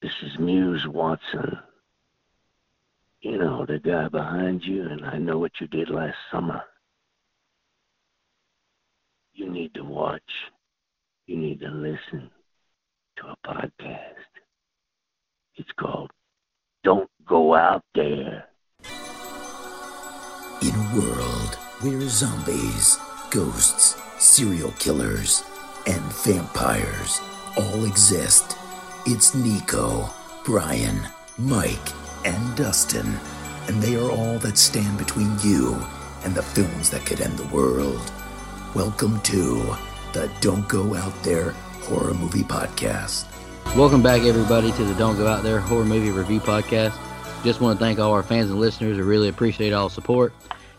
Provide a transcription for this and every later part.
This is Muse Watson. You know, the guy behind you, and I know what you did last summer. You need to watch. You need to listen to a podcast. It's called Don't Go Out There. In a world where zombies, ghosts, serial killers, and vampires all exist, it's Nico, Brian, Mike, and Dustin, and they are all that stand between you and the films that could end the world. Welcome to the Don't Go Out There Horror Movie Podcast. Welcome back, everybody, to the Don't Go Out There Horror Movie Review Podcast. Just want to thank all our fans and listeners. We really appreciate all support.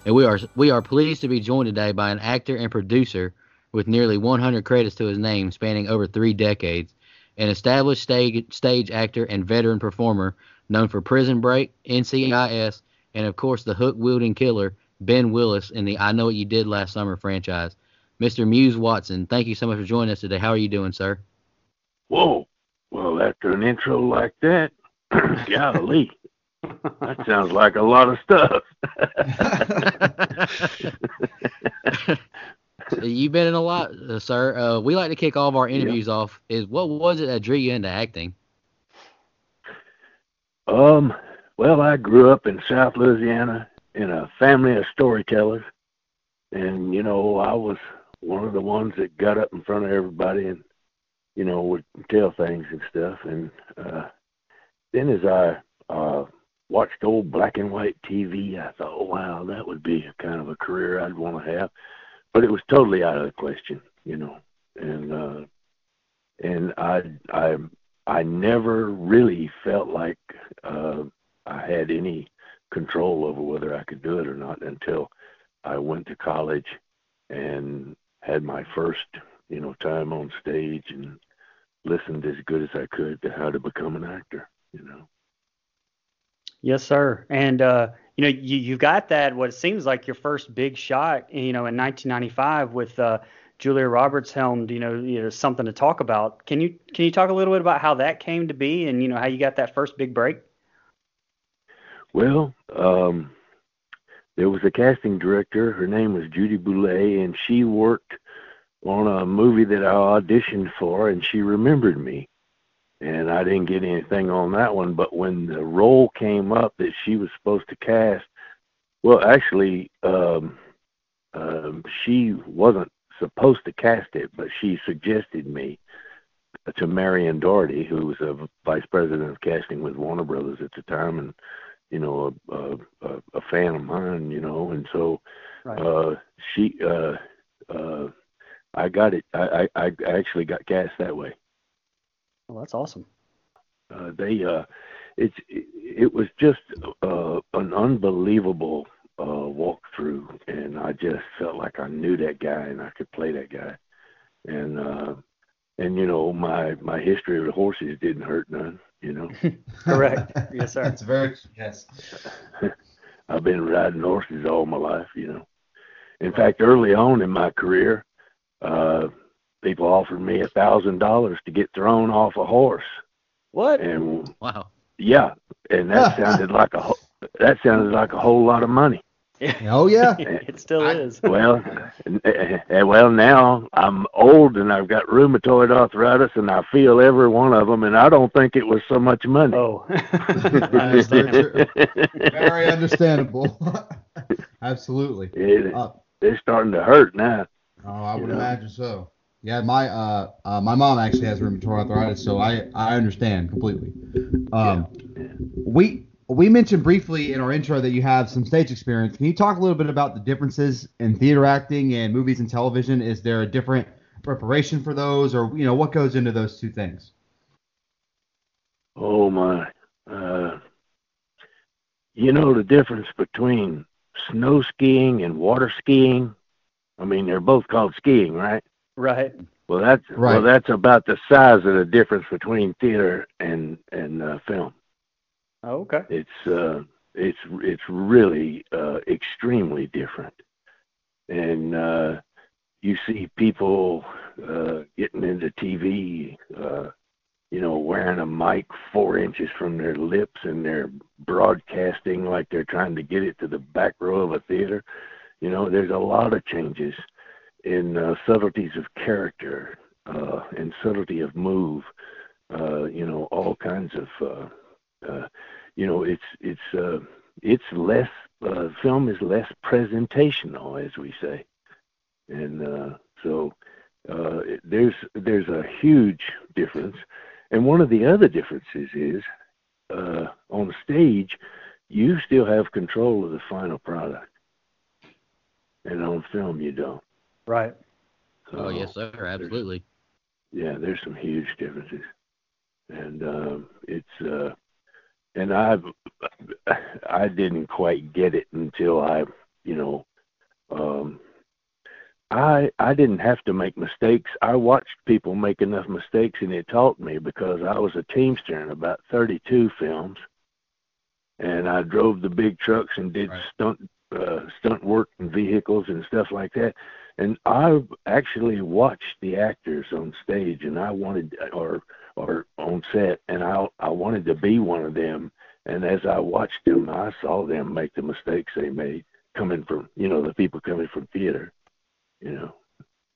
And we are we are pleased to be joined today by an actor and producer with nearly 100 credits to his name, spanning over three decades. An established stage, stage actor and veteran performer known for Prison Break, NCIS, and of course the hook wielding killer, Ben Willis, in the I Know What You Did Last Summer franchise. Mr. Muse Watson, thank you so much for joining us today. How are you doing, sir? Whoa. Well, after an intro like that, golly, that sounds like a lot of stuff. You've been in a lot, uh, sir. Uh, we like to kick all of our interviews yeah. off. Is what was it that drew you into acting? Um, well, I grew up in South Louisiana in a family of storytellers, and you know, I was one of the ones that got up in front of everybody and you know would tell things and stuff. And uh, then as I uh, watched old black and white TV, I thought, oh, wow, that would be a kind of a career I'd want to have but it was totally out of the question, you know. And uh, and I I I never really felt like uh, I had any control over whether I could do it or not until I went to college and had my first you know time on stage and listened as good as I could to how to become an actor, you know. Yes, sir. And uh, you know, you you got that what seems like your first big shot, you know, in 1995 with uh, Julia Roberts helmed, you know, you know, something to talk about. Can you can you talk a little bit about how that came to be and you know how you got that first big break? Well, um, there was a casting director. Her name was Judy Boulay, and she worked on a movie that I auditioned for, and she remembered me and I didn't get anything on that one. But when the role came up that she was supposed to cast, well, actually, um, um, she wasn't supposed to cast it, but she suggested me to Marion Dougherty, who was a vice president of casting with Warner Brothers at the time, and you know, a a, a fan of mine, you know, and so right. uh, she, uh, uh, I got it. I, I I actually got cast that way. Well, that's awesome. Uh, they, uh, it's, it, it was just uh, an unbelievable uh, walkthrough, and I just felt like I knew that guy and I could play that guy, and uh, and you know my my history with horses didn't hurt none, you know. Correct. yes, sir. That's very yes. I've been riding horses all my life, you know. In fact, early on in my career, uh, people offered me a thousand dollars to get thrown off a horse. What? And wow. Yeah, and that sounded like a that sounded like a whole lot of money. Oh yeah. it still I- is. Well, eh, well now I'm old and I've got rheumatoid arthritis and I feel every one of them and I don't think it was so much money. Oh, Very Very understandable. Absolutely. it, Uh, it's starting to hurt now. Oh, I would know? imagine so. Yeah, my uh, uh my mom actually has rheumatoid arthritis, so I I understand completely. Um, we we mentioned briefly in our intro that you have some stage experience. Can you talk a little bit about the differences in theater acting and movies and television? Is there a different preparation for those, or you know what goes into those two things? Oh my. Uh, you know the difference between snow skiing and water skiing? I mean, they're both called skiing, right? Right. Well, that's Right. well, that's about the size of the difference between theater and and uh, film. Oh, okay. It's uh, it's it's really uh, extremely different, and uh, you see people uh, getting into TV, uh, you know, wearing a mic four inches from their lips, and they're broadcasting like they're trying to get it to the back row of a theater. You know, there's a lot of changes in uh, subtleties of character uh, and subtlety of move. Uh, you know, all kinds of. Uh, uh, you know, it's it's uh, it's less film is less presentational, as we say, and so it- there's there's a huge difference. And one of the other differences is on stage, you still have control of the final product, and on film you don't. Right. Oh yes, sir. Absolutely. yeah, there's some huge differences, and um, it's uh, and I've I didn't quite get it until I you know um, I I didn't have to make mistakes. I watched people make enough mistakes, and it taught me because I was a teamster in about 32 films, and I drove the big trucks and did Right. stunt uh, stunt work and vehicles and stuff like that. And I actually watched the actors on stage, and I wanted or or on set, and I I wanted to be one of them. And as I watched them, I saw them make the mistakes they made coming from you know the people coming from theater, you know,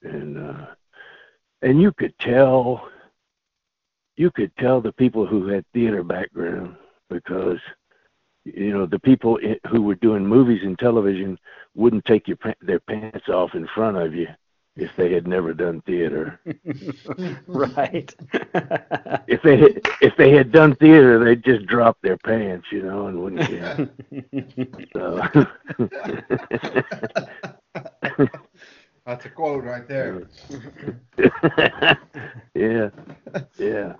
and uh, and you could tell you could tell the people who had theater background because you know the people who were doing movies and television wouldn't take your their pants off in front of you if they had never done theater. right. If they had, if they had done theater, they'd just drop their pants, you know, and wouldn't care. So, That's a quote right there. yeah, yeah.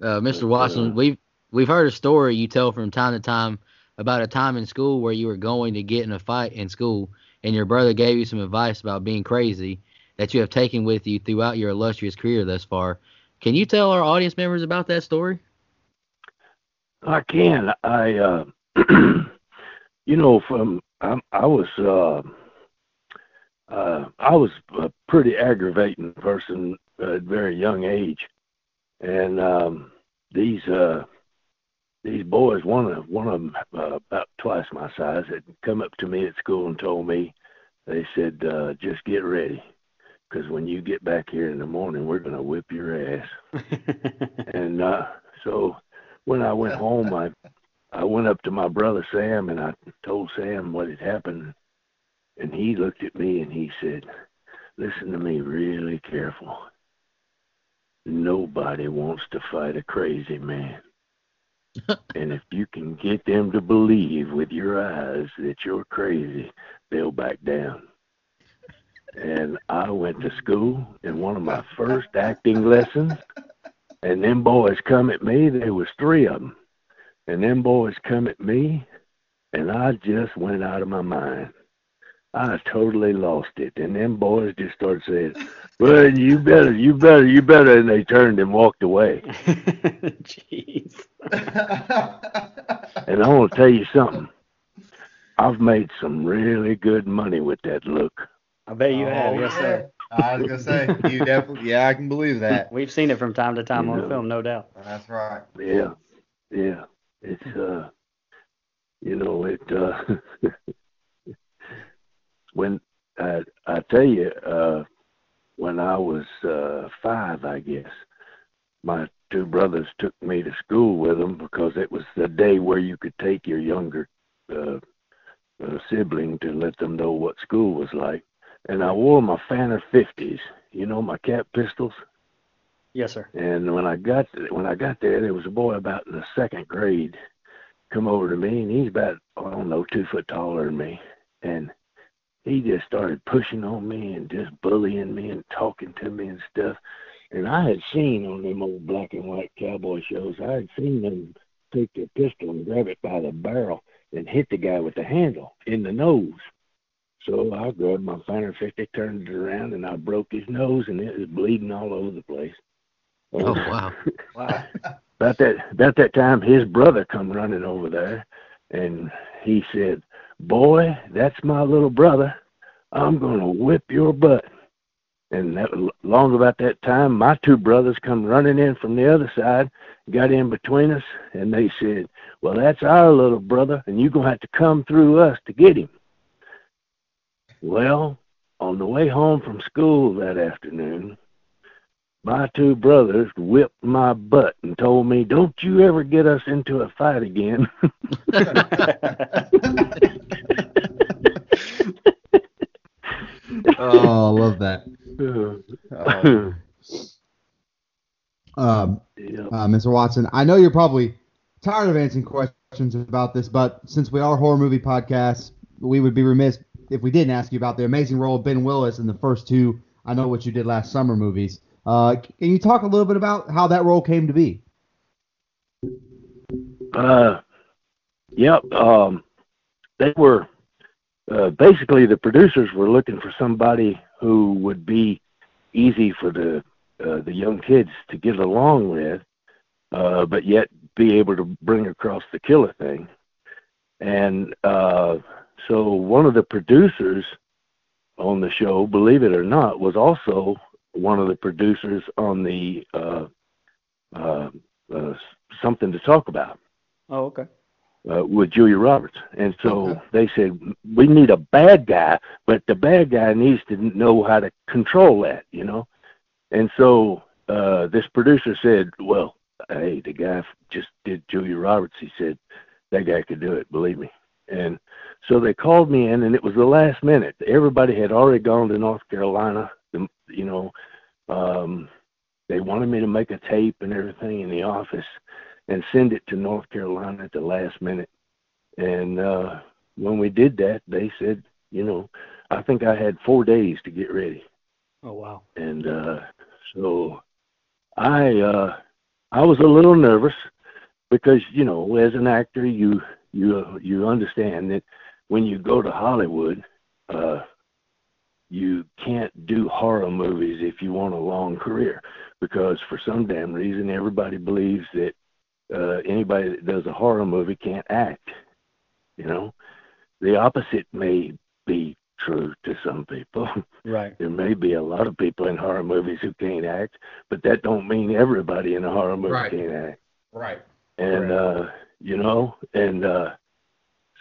Uh, Mr. But, Watson, uh, we've we've heard a story you tell from time to time about a time in school where you were going to get in a fight in school, and your brother gave you some advice about being crazy that you have taken with you throughout your illustrious career thus far. Can you tell our audience members about that story? I can. I, uh, you know, from I, I was, uh, uh, I was a pretty aggravating person at a very young age, and um, these uh, these boys, one of one of them uh, about twice my size, had come up to me at school and told me, they said, uh, just get ready, because when you get back here in the morning, we're gonna whip your ass. And uh, so when I went home, I I went up to my brother Sam and I told Sam what had happened, and he looked at me and he said, "Listen to me really careful. Nobody wants to fight a crazy man." And if you can get them to believe with your eyes that you're crazy, they'll back down. And I went to school, and one of my first acting lessons, and them boys come at me. There was three of them, and them boys come at me, and I just went out of my mind. I totally lost it, and them boys just started saying, "Well, you better, you better, you better," and they turned and walked away. Jeez. And I want to tell you something. I've made some really good money with that look. I bet you have. Oh, Yes, sir. I was gonna say you definitely. Yeah, I can believe that. We've seen it from time to time on Yeah. film, no doubt. That's right. Yeah, yeah. It's uh, you know, it uh, when I I tell you, uh, when I was uh, five, I guess my two brothers took me to school with them because it was the day where you could take your younger uh, uh, sibling to let them know what school was like. And I wore my Fanner 50s, you know, my cap pistols. Yes, sir. And when I got when I got there, there was a boy about in the second grade come over to me, and he's about I don't know two foot taller than me, and he just started pushing on me and just bullying me and talking to me and stuff. And I had seen on them old black and white cowboy shows, I had seen them take their pistol and grab it by the barrel and hit the guy with the handle in the nose. So I grabbed my Fanner 50, turned it around, and I broke his nose, and it was bleeding all over the place. Oh wow! Wow. about that about that time, his brother come running over there, and he said, "Boy, that's my little brother. I'm gonna whip your butt." And that long about that time, my two brothers come running in from the other side, got in between us, and they said, "Well, that's our little brother, and you're gonna have to come through us to get him." Well, on the way home from school that afternoon, my two brothers whipped my butt and told me, "Don't you ever get us into a fight again." Oh, I love that. Uh, Um, yeah. uh, Mr. Watson, I know you're probably tired of answering questions about this, but since we are a horror movie podcast, we would be remiss if we didn't ask you about the amazing role of Ben Willis in the first two I Know What You Did Last Summer movies. Uh, can you talk a little bit about how that role came to be? Uh, yep. Um, they were uh, basically the producers were looking for somebody who would be easy for the uh, the young kids to get along with, uh, but yet be able to bring across the killer thing. And uh, so one of the producers on the show, believe it or not, was also one of the producers on the uh, uh, uh, something to talk about oh, okay. uh, with Julia Roberts. And so Okay. they said, we need a bad guy, but the bad guy needs to know how to control that, you know? And so uh, this producer said, well, hey, the guy just did Julia Roberts. He said, that guy could do it, believe me. And so they called me in, and it was the last minute. Everybody had already gone to North Carolina. The, you know, um, they wanted me to make a tape and everything in the office and send it to North Carolina at the last minute. And uh, when we did that, they said, you know, I think I had four days to get ready. Oh, wow. And uh, so I uh, I was a little nervous because you know, as an actor, you you you understand that when you go to Hollywood, uh, you can't do horror movies if you want a long career because for some damn reason everybody believes that uh, anybody that does a horror movie can't act. You know, the opposite may be true to some people. Right. there may be a lot of people in horror movies who can't act, but that don't mean everybody in a horror movie Right. can't act. Right. And Correct. uh, you know, and uh,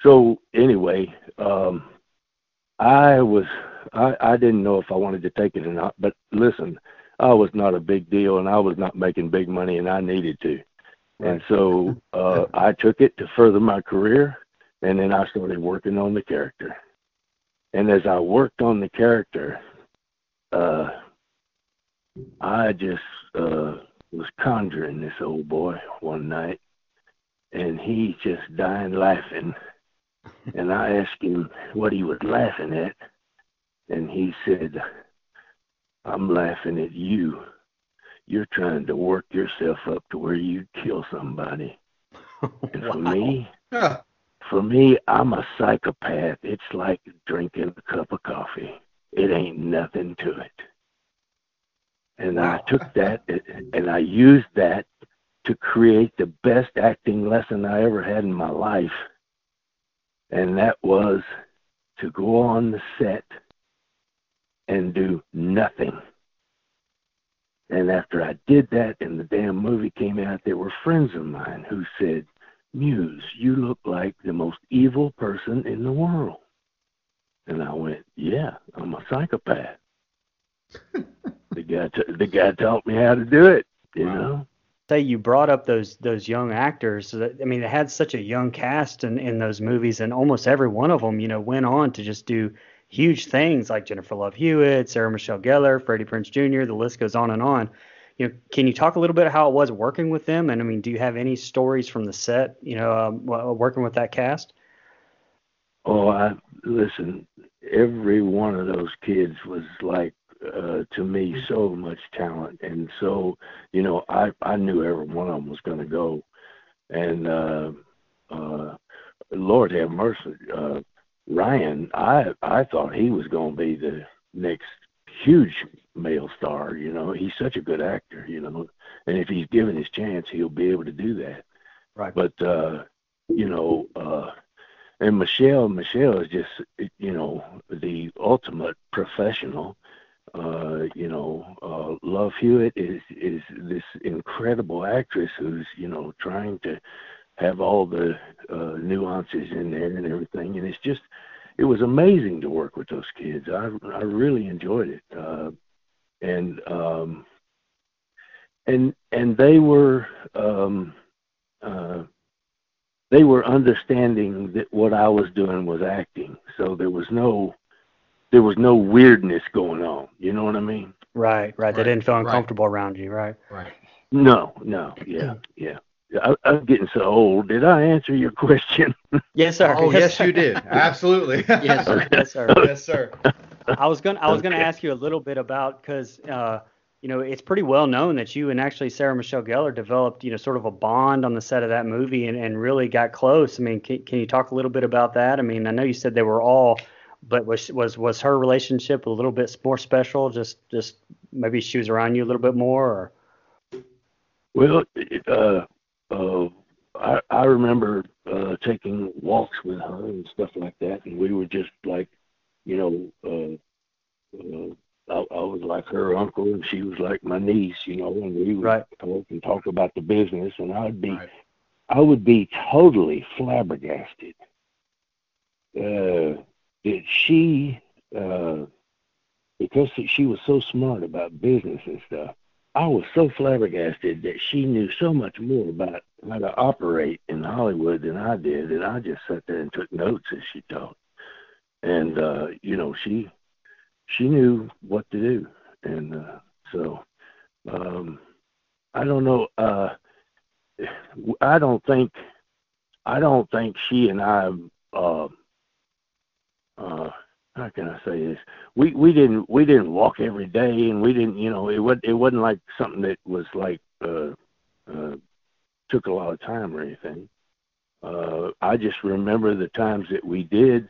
so anyway, um, I was I, I didn't know if I wanted to take it or not, but listen, I was not a big deal, and I was not making big money, and I needed to. And so uh, I took it to further my career, and then I started working on the character. And as I worked on the character, uh, I just uh, was conjuring this old boy one night, and he just dying laughing. And I asked him what he was laughing at, and he said, "I'm laughing at you. You're trying to work yourself up to where you kill somebody." And for me, Yeah. for me, I'm a psychopath. It's like drinking a cup of coffee. It ain't nothing to it. And I took that and I used that to create the best acting lesson I ever had in my life. And that was to go on the set and do nothing. And after I did that and the damn movie came out, there were friends of mine who said, Muse, you look like the most evil person in the world. And I went, yeah, I'm a psychopath. the guy, t- the guy taught me how to do it. You Wow. know. say you brought up those those young actors. That, I mean, it had such a young cast in, in those movies, and almost every one of them, you know, went on to just do huge things like Jennifer Love Hewitt, Sarah Michelle Gellar, Freddie Prinze Jr. The list goes on and on. You know, can you talk a little bit how it was working with them? And I mean, do you have any stories from the set? You know, um, working with that cast. Oh, I listen. Every one of those kids was like uh, to me so much talent, and so you know, I I knew every one of them was going to go, and uh, uh, Lord have mercy, uh, Ryan. I I thought he was going to be the next huge male star. You know, he's such a good actor. You know, and if he's given his chance, he'll be able to do that. Right. But uh, you know. uh and Michelle, Michelle is just, you know, the ultimate professional. Uh, you know, uh, Love Hewitt is is this incredible actress who's, you know, trying to have all the uh, nuances in there and everything, and it's just, it was amazing to work with those kids. I I really enjoyed it, uh, and um, and and they were. Um, uh, they were understanding that what I was doing was acting. So there was no there was no weirdness going on. You know what I mean? Right, right. They didn't feel right. uncomfortable around you, right? Right. No, no, yeah, yeah. I, I'm getting so old. Did I answer your question? Yes, sir. Oh, yes, sir. you did. Absolutely. Yes, sir. yes, sir. yes, sir. I was gonna I was gonna ask you a little bit about because uh, you know it's pretty well known that you and actually Sarah Michelle Gellar developed you know sort of a bond on the set of that movie and, and really got close. I mean, can, can you talk a little bit about that? I mean, I know you said they were all, but was was was her relationship a little bit more special? Just just maybe she was around you a little bit more, or Well, uh, uh, I, I remember uh, taking walks with her and stuff like that, and we were just like, you know, uh, uh, I, I was like her uncle, and she was like my niece, you know, and we would Right. talk and talk about the business, and I'd be, Right. I would be totally flabbergasted uh, that she, uh, because she was so smart about business and stuff. I was so flabbergasted that she knew so much more about how to operate in Hollywood than I did, and I just sat there and took notes as she talked. And uh, you know, she she knew what to do, and uh, so um, I don't know. Uh, I don't think I don't think she and I. Uh, uh, how can I say this? We we didn't we didn't walk every day, and we didn't you know it was it wasn't like something that was like uh, uh, took a lot of time or anything. Uh, I just remember the times that we did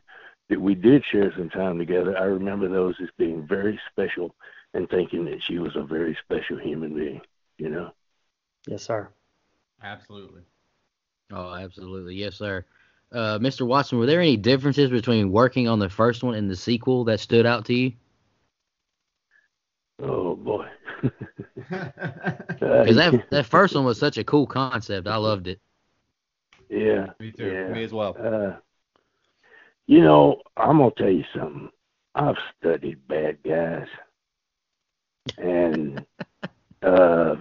that we did share some time together. I remember those as being very special, and thinking that she was a very special human being. You know. yes, sir. Absolutely. Oh, absolutely. Yes, sir. Uh, Mr. Watson, were there any differences between working on the first one and the sequel that stood out to you? Oh boy. Because that that first one was such a cool concept. I loved it. yeah. Me too. Yeah. Me as well. Uh, you know, I'm gonna tell you something. I've studied bad guys, and uh,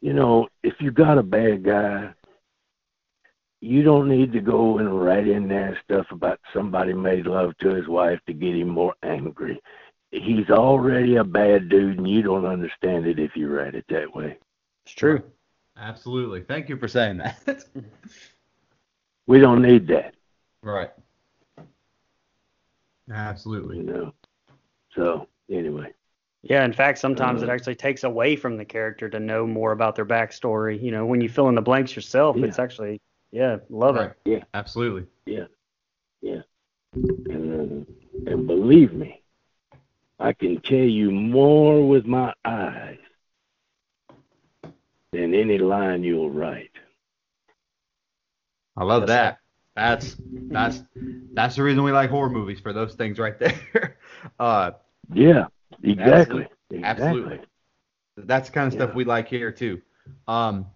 you know, if you got a bad guy, you don't need to go and write in there stuff about somebody made love to his wife to get him more angry. He's already a bad dude, and you don't understand it if you write it that way. It's true. Absolutely. Thank you for saying that. We don't need that, right. you Absolutely. know. So anyway. Yeah, in fact, sometimes it Uh, actually takes away from the character to know more about their backstory. You know, when you fill in the blanks yourself, Yeah. it's actually, yeah, love Right. it. Yeah, absolutely. Yeah, yeah. And, uh, and believe me, I can tell you more with my eyes than any line you'll write. I love that. That's that's that's the reason we like horror movies for those things right there. Uh, Yeah, exactly. Absolutely. Exactly. that's the kind of stuff we like here too. Um,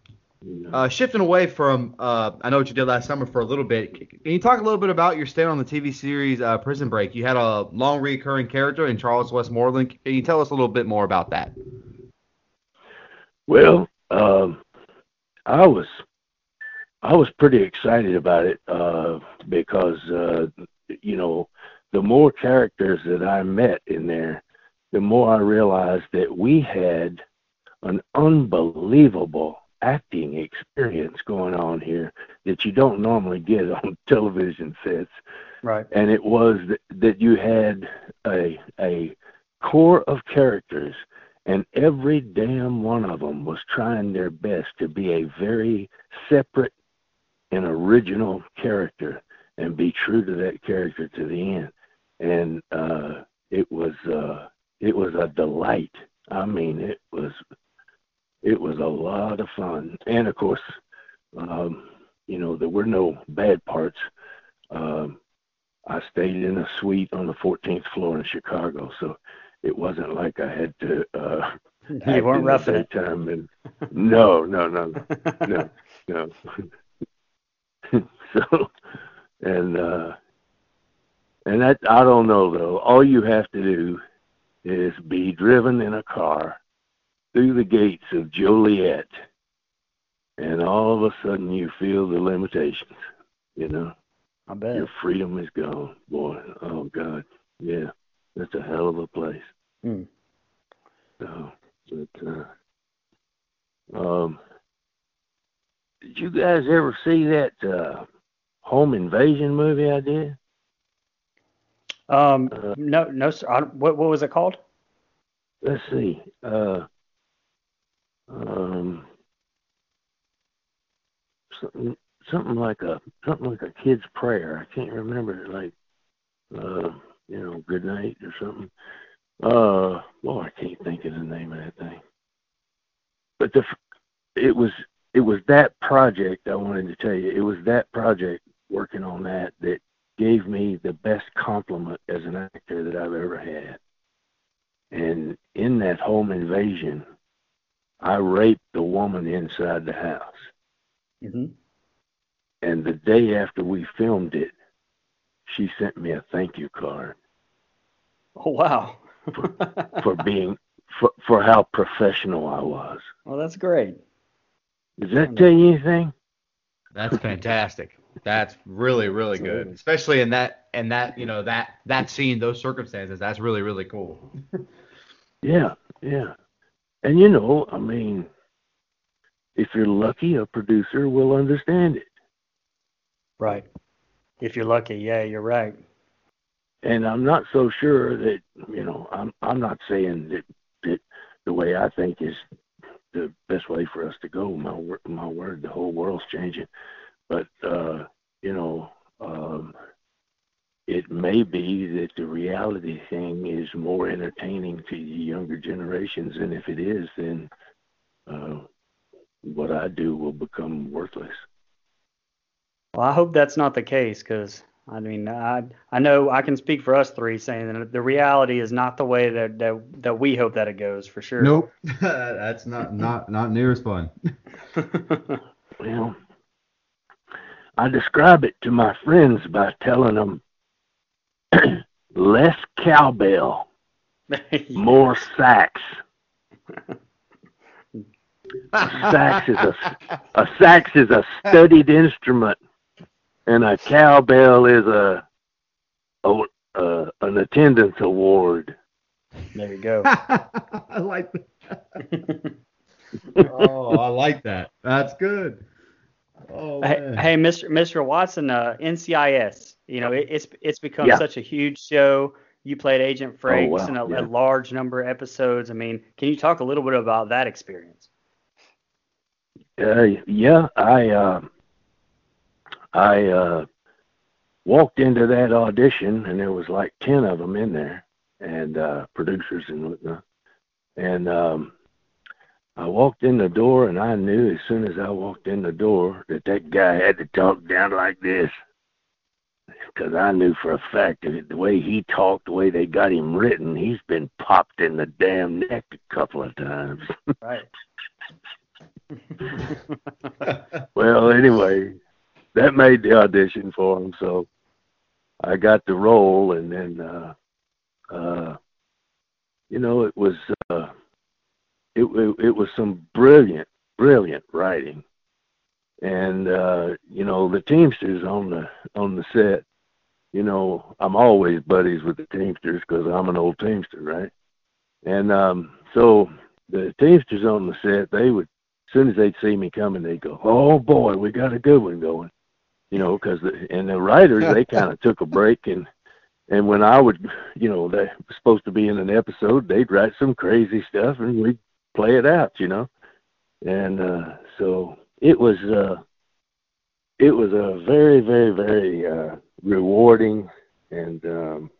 uh, shifting away from, uh, I know what you did last summer for a little bit. Can you talk a little bit about your stint on the TV series uh, Prison Break? You had a long recurring character in Charles Westmoreland. Can you tell us a little bit more about that? Well, um, I was I was pretty excited about it uh, because uh, you know the more characters that I met in there, the more I realized that we had an unbelievable acting experience going on here that you don't normally get on television sets. Right. And it was that, that you had a a core of characters and every damn one of them was trying their best to be a very separate and original character and be true to that character to the end and uh it was uh it was a delight i mean it was it was a lot of fun. And of course um you know there were no bad parts. Um i stayed in a suite on the 14th floor in chicago so it wasn't like i had to uh you weren't roughing it. time and no no no no no. So and uh and that I don't know though. All you have to do is be driven in a car through the gates of Joliet, and all of a sudden you feel the limitations. You know, I bet. your freedom is gone, boy. Oh God, yeah, that's a hell of a place. Hmm. So, but uh, um, did you guys ever see that uh, home invasion movie I did? Um, Uh, no, no, sir. I, what, what was it called? let's see. Uh, um, something, something like a something like a kid's prayer. I can't remember it. Like, uh, you know, good night or something. Uh, boy, I can't think of the name of that thing. But the it was it was that project I wanted to tell you. It was that project working on that that gave me the best compliment as an actor that I've ever had. And in that home invasion, I raped the woman inside the house. hmm And the day after we filmed it, she sent me a thank you card Oh wow. for being for, for how professional I was. well, that's great. Does that tell you anything? That's fantastic. That's really, really good, especially in that in that you know that that scene, those circumstances. That's really, really cool. Yeah, yeah. And you know, I mean, if you're lucky, a producer will understand it. Right. If you're lucky, yeah, you're right. And I'm not so sure that you know, I'm I'm not saying that that the way I think is the best way for us to go. My my word, the whole world's changing. But uh, you know, um, it may be that the reality thing is more entertaining to the younger generations, and if it is, then uh, what I do will become worthless. Well, I hope that's not the case because I mean, I I know I can speak for us three saying that the reality is not the way that that, that we hope that it goes for sure. Nope, that's not not not near as fun. Well, I describe it to my friends by telling them less cowbell, more sax. A sax is a a sax is a studied instrument, and a cowbell is a, a, a an attendance award. there you go. I like that. oh, I like that. That's good. Oh Hey, man. hey, Mr. Mr. Watson, uh, NCIS. You know, it, it's it's become Yeah. such a huge show. You played Agent Franks wow, in a, yeah. a large number of episodes. I mean, can you talk a little bit about that experience? Uh, yeah, I uh, I uh, walked into that audition, and there was like ten of them in there, and uh, producers and whatnot. And um, I walked in the door, and I knew as soon as I walked in the door that that guy had to talk down like this, because I knew for a fact that the way he talked, the way they got him written, he's been popped in the damn neck a couple of times. Right. well, anyway, that made the audition for him, so I got the role, and then, uh, uh, you know, it was uh, it, it it was some brilliant, brilliant writing, and uh, you know, the Teamsters on the on the set. You know, I'm always buddies with the Teamsters because I'm an old Teamster, right? And um, so the Teamsters on the set, they would, as soon as they'd see me coming, they'd go, "Oh boy, we got a good one going," you know, because the and the writers they kind of took a break and and when I would, you know, they were supposed to be in an episode, they'd write some crazy stuff and we'd play it out, you know, and uh, so it was uh, it was a very very very uh, rewarding and um,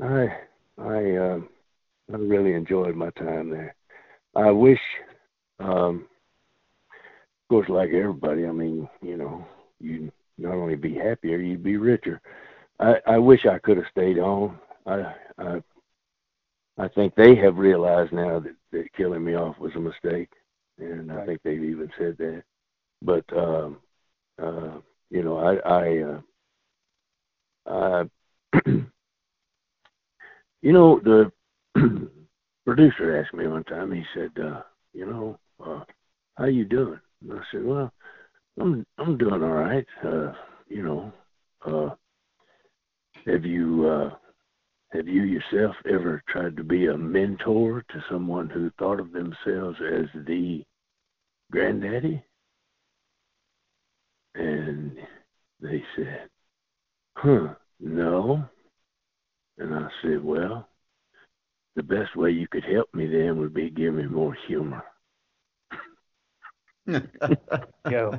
I I. Uh, I really enjoyed my time there. I wish, um, of course, like everybody, I mean, you know, you not only be happier, you'd be richer. I, I wish I could have stayed on. I, I, I think they have realized now that, that killing me off was a mistake, and I think they've even said that. But um, uh, you know, I, I, uh, I you know, the producer asked me one time. He said, uh, "You know, uh, how you doing?" And I said, "Well, I'm I'm doing all right. Uh, you know, uh, have you uh, have you yourself ever tried to be a mentor to someone who thought of themselves as the granddaddy?" And they said, "Huh, no." And I said, "Well." the best way you could help me then would be give me more humor. Go.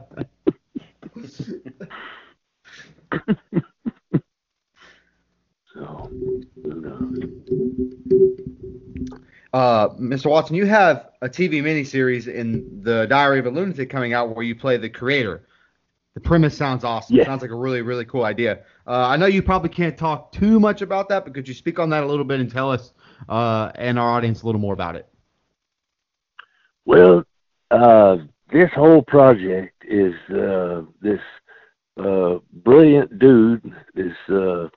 so. Uh, Mr. Watson, you have a TV miniseries in the Diary of a Lunatic coming out where you play the creator. The premise sounds awesome. Yeah. Sounds like a really, really cool idea. Uh, I know you probably can't talk too much about that, but could you speak on that a little bit and tell us uh, and our audience a little more about it? Well, uh, this whole project is uh, this uh, brilliant dude, this uh,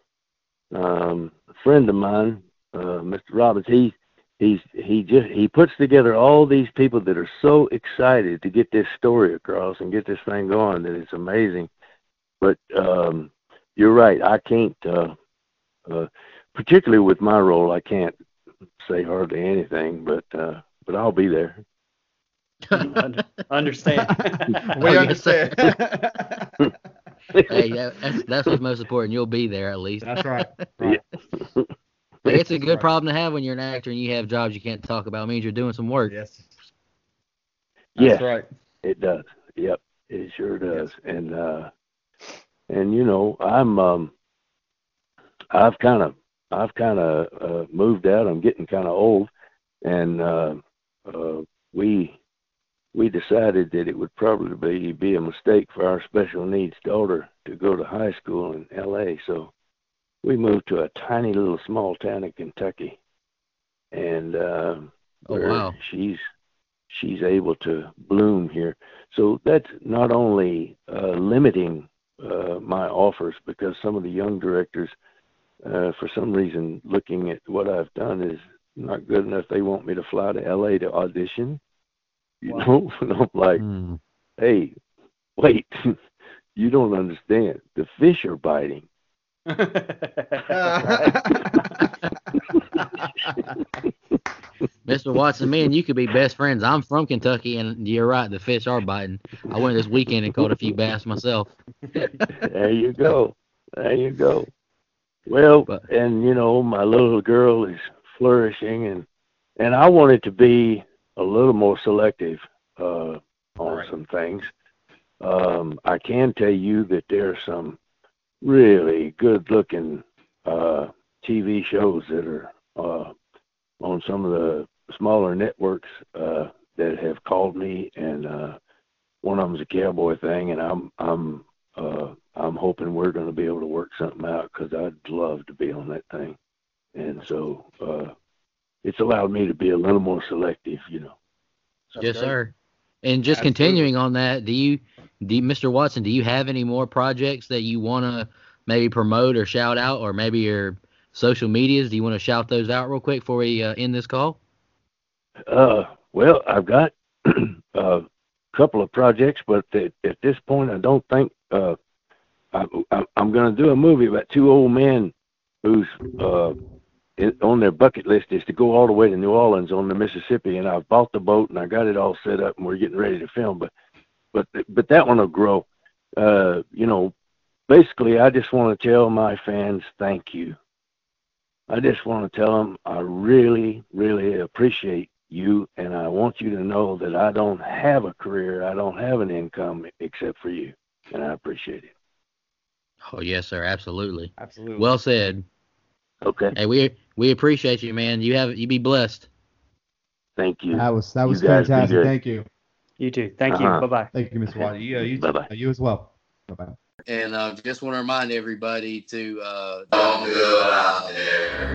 um, friend of mine, uh, Mr. Robbins. He he's he just he puts together all these people that are so excited to get this story across and get this thing going that it's amazing. But um, you're right, I can't. Uh, uh, particularly with my role, I can't say hardly anything, but uh, but I'll be there. Understand. we understand. hey, that, that's, that's what's most important. You'll be there at least. That's right. right. Hey, it's a good Right. problem to have when you're an actor and you have jobs you can't talk about. It means you're doing some work. Yes. Yes, That's right. it does. Yep, it sure does. And uh, and you know, I'm um, I've kind of I've kind of uh, moved out. I'm getting kind of old, and uh, uh, we we decided that it would probably be, be a mistake for our special needs daughter to go to high school in L.A. So we moved to a tiny little small town in Kentucky, and uh, Oh, wow. she's she's able to bloom here. So that's not only uh, limiting uh, my offers because some of the young directors, uh, for some reason, looking at what I've done is not good enough. They want me to fly to LA to audition. You Wow. know, and I'm like, Hmm. hey, wait, you don't understand. The fish are biting. Mr. Watson, me and you could be best friends. I'm from Kentucky, and you're right. The fish are biting. I went this weekend and caught a few bass myself. there you go. There you go. Well, But- and you know, my little girl is flourishing, and and I wanted to be a little more selective uh, on Right. some things. Um, I can tell you that there are some really good-looking uh, TV shows that are uh, on some of the smaller networks uh, that have called me, and uh, one of them's a cowboy thing, and I'm I'm uh, I'm hoping we're going to be able to work something out because I'd love to be on that thing, and so uh, it's allowed me to be a little more selective, you know. yes, sir. And just Absolutely. continuing on that, do you, do you, Mr. Watson, do you have any more projects that you want to maybe promote or shout out, or maybe your social medias? Do you want to shout those out real quick before we uh, end this call? Uh, well, I've got a couple of projects, but at, at this point, I don't think uh, I, am going to do a movie about two old men who's on their bucket list is to go all the way to New Orleans on the Mississippi, and I've bought the boat and I got it all set up, and we're getting ready to film. But but but that one will grow. Uh, you know, basically, I just want to tell my fans thank you. I just want to tell them I really, really appreciate you, and I want you to know that I don't have a career, I don't have an income except for you, and I appreciate it. Oh yes, sir, absolutely. Absolutely. Well said. Okay. Hey, we we appreciate you, man. You have you be blessed. Thank you. That was that was fantastic. Thank you. You too. Thank uh-huh. you. Bye bye. Thank you, Mr. Watt. You, uh, you, bye bye. You as well. Bye bye. And uh, just want to remind everybody to uh, don't go out there.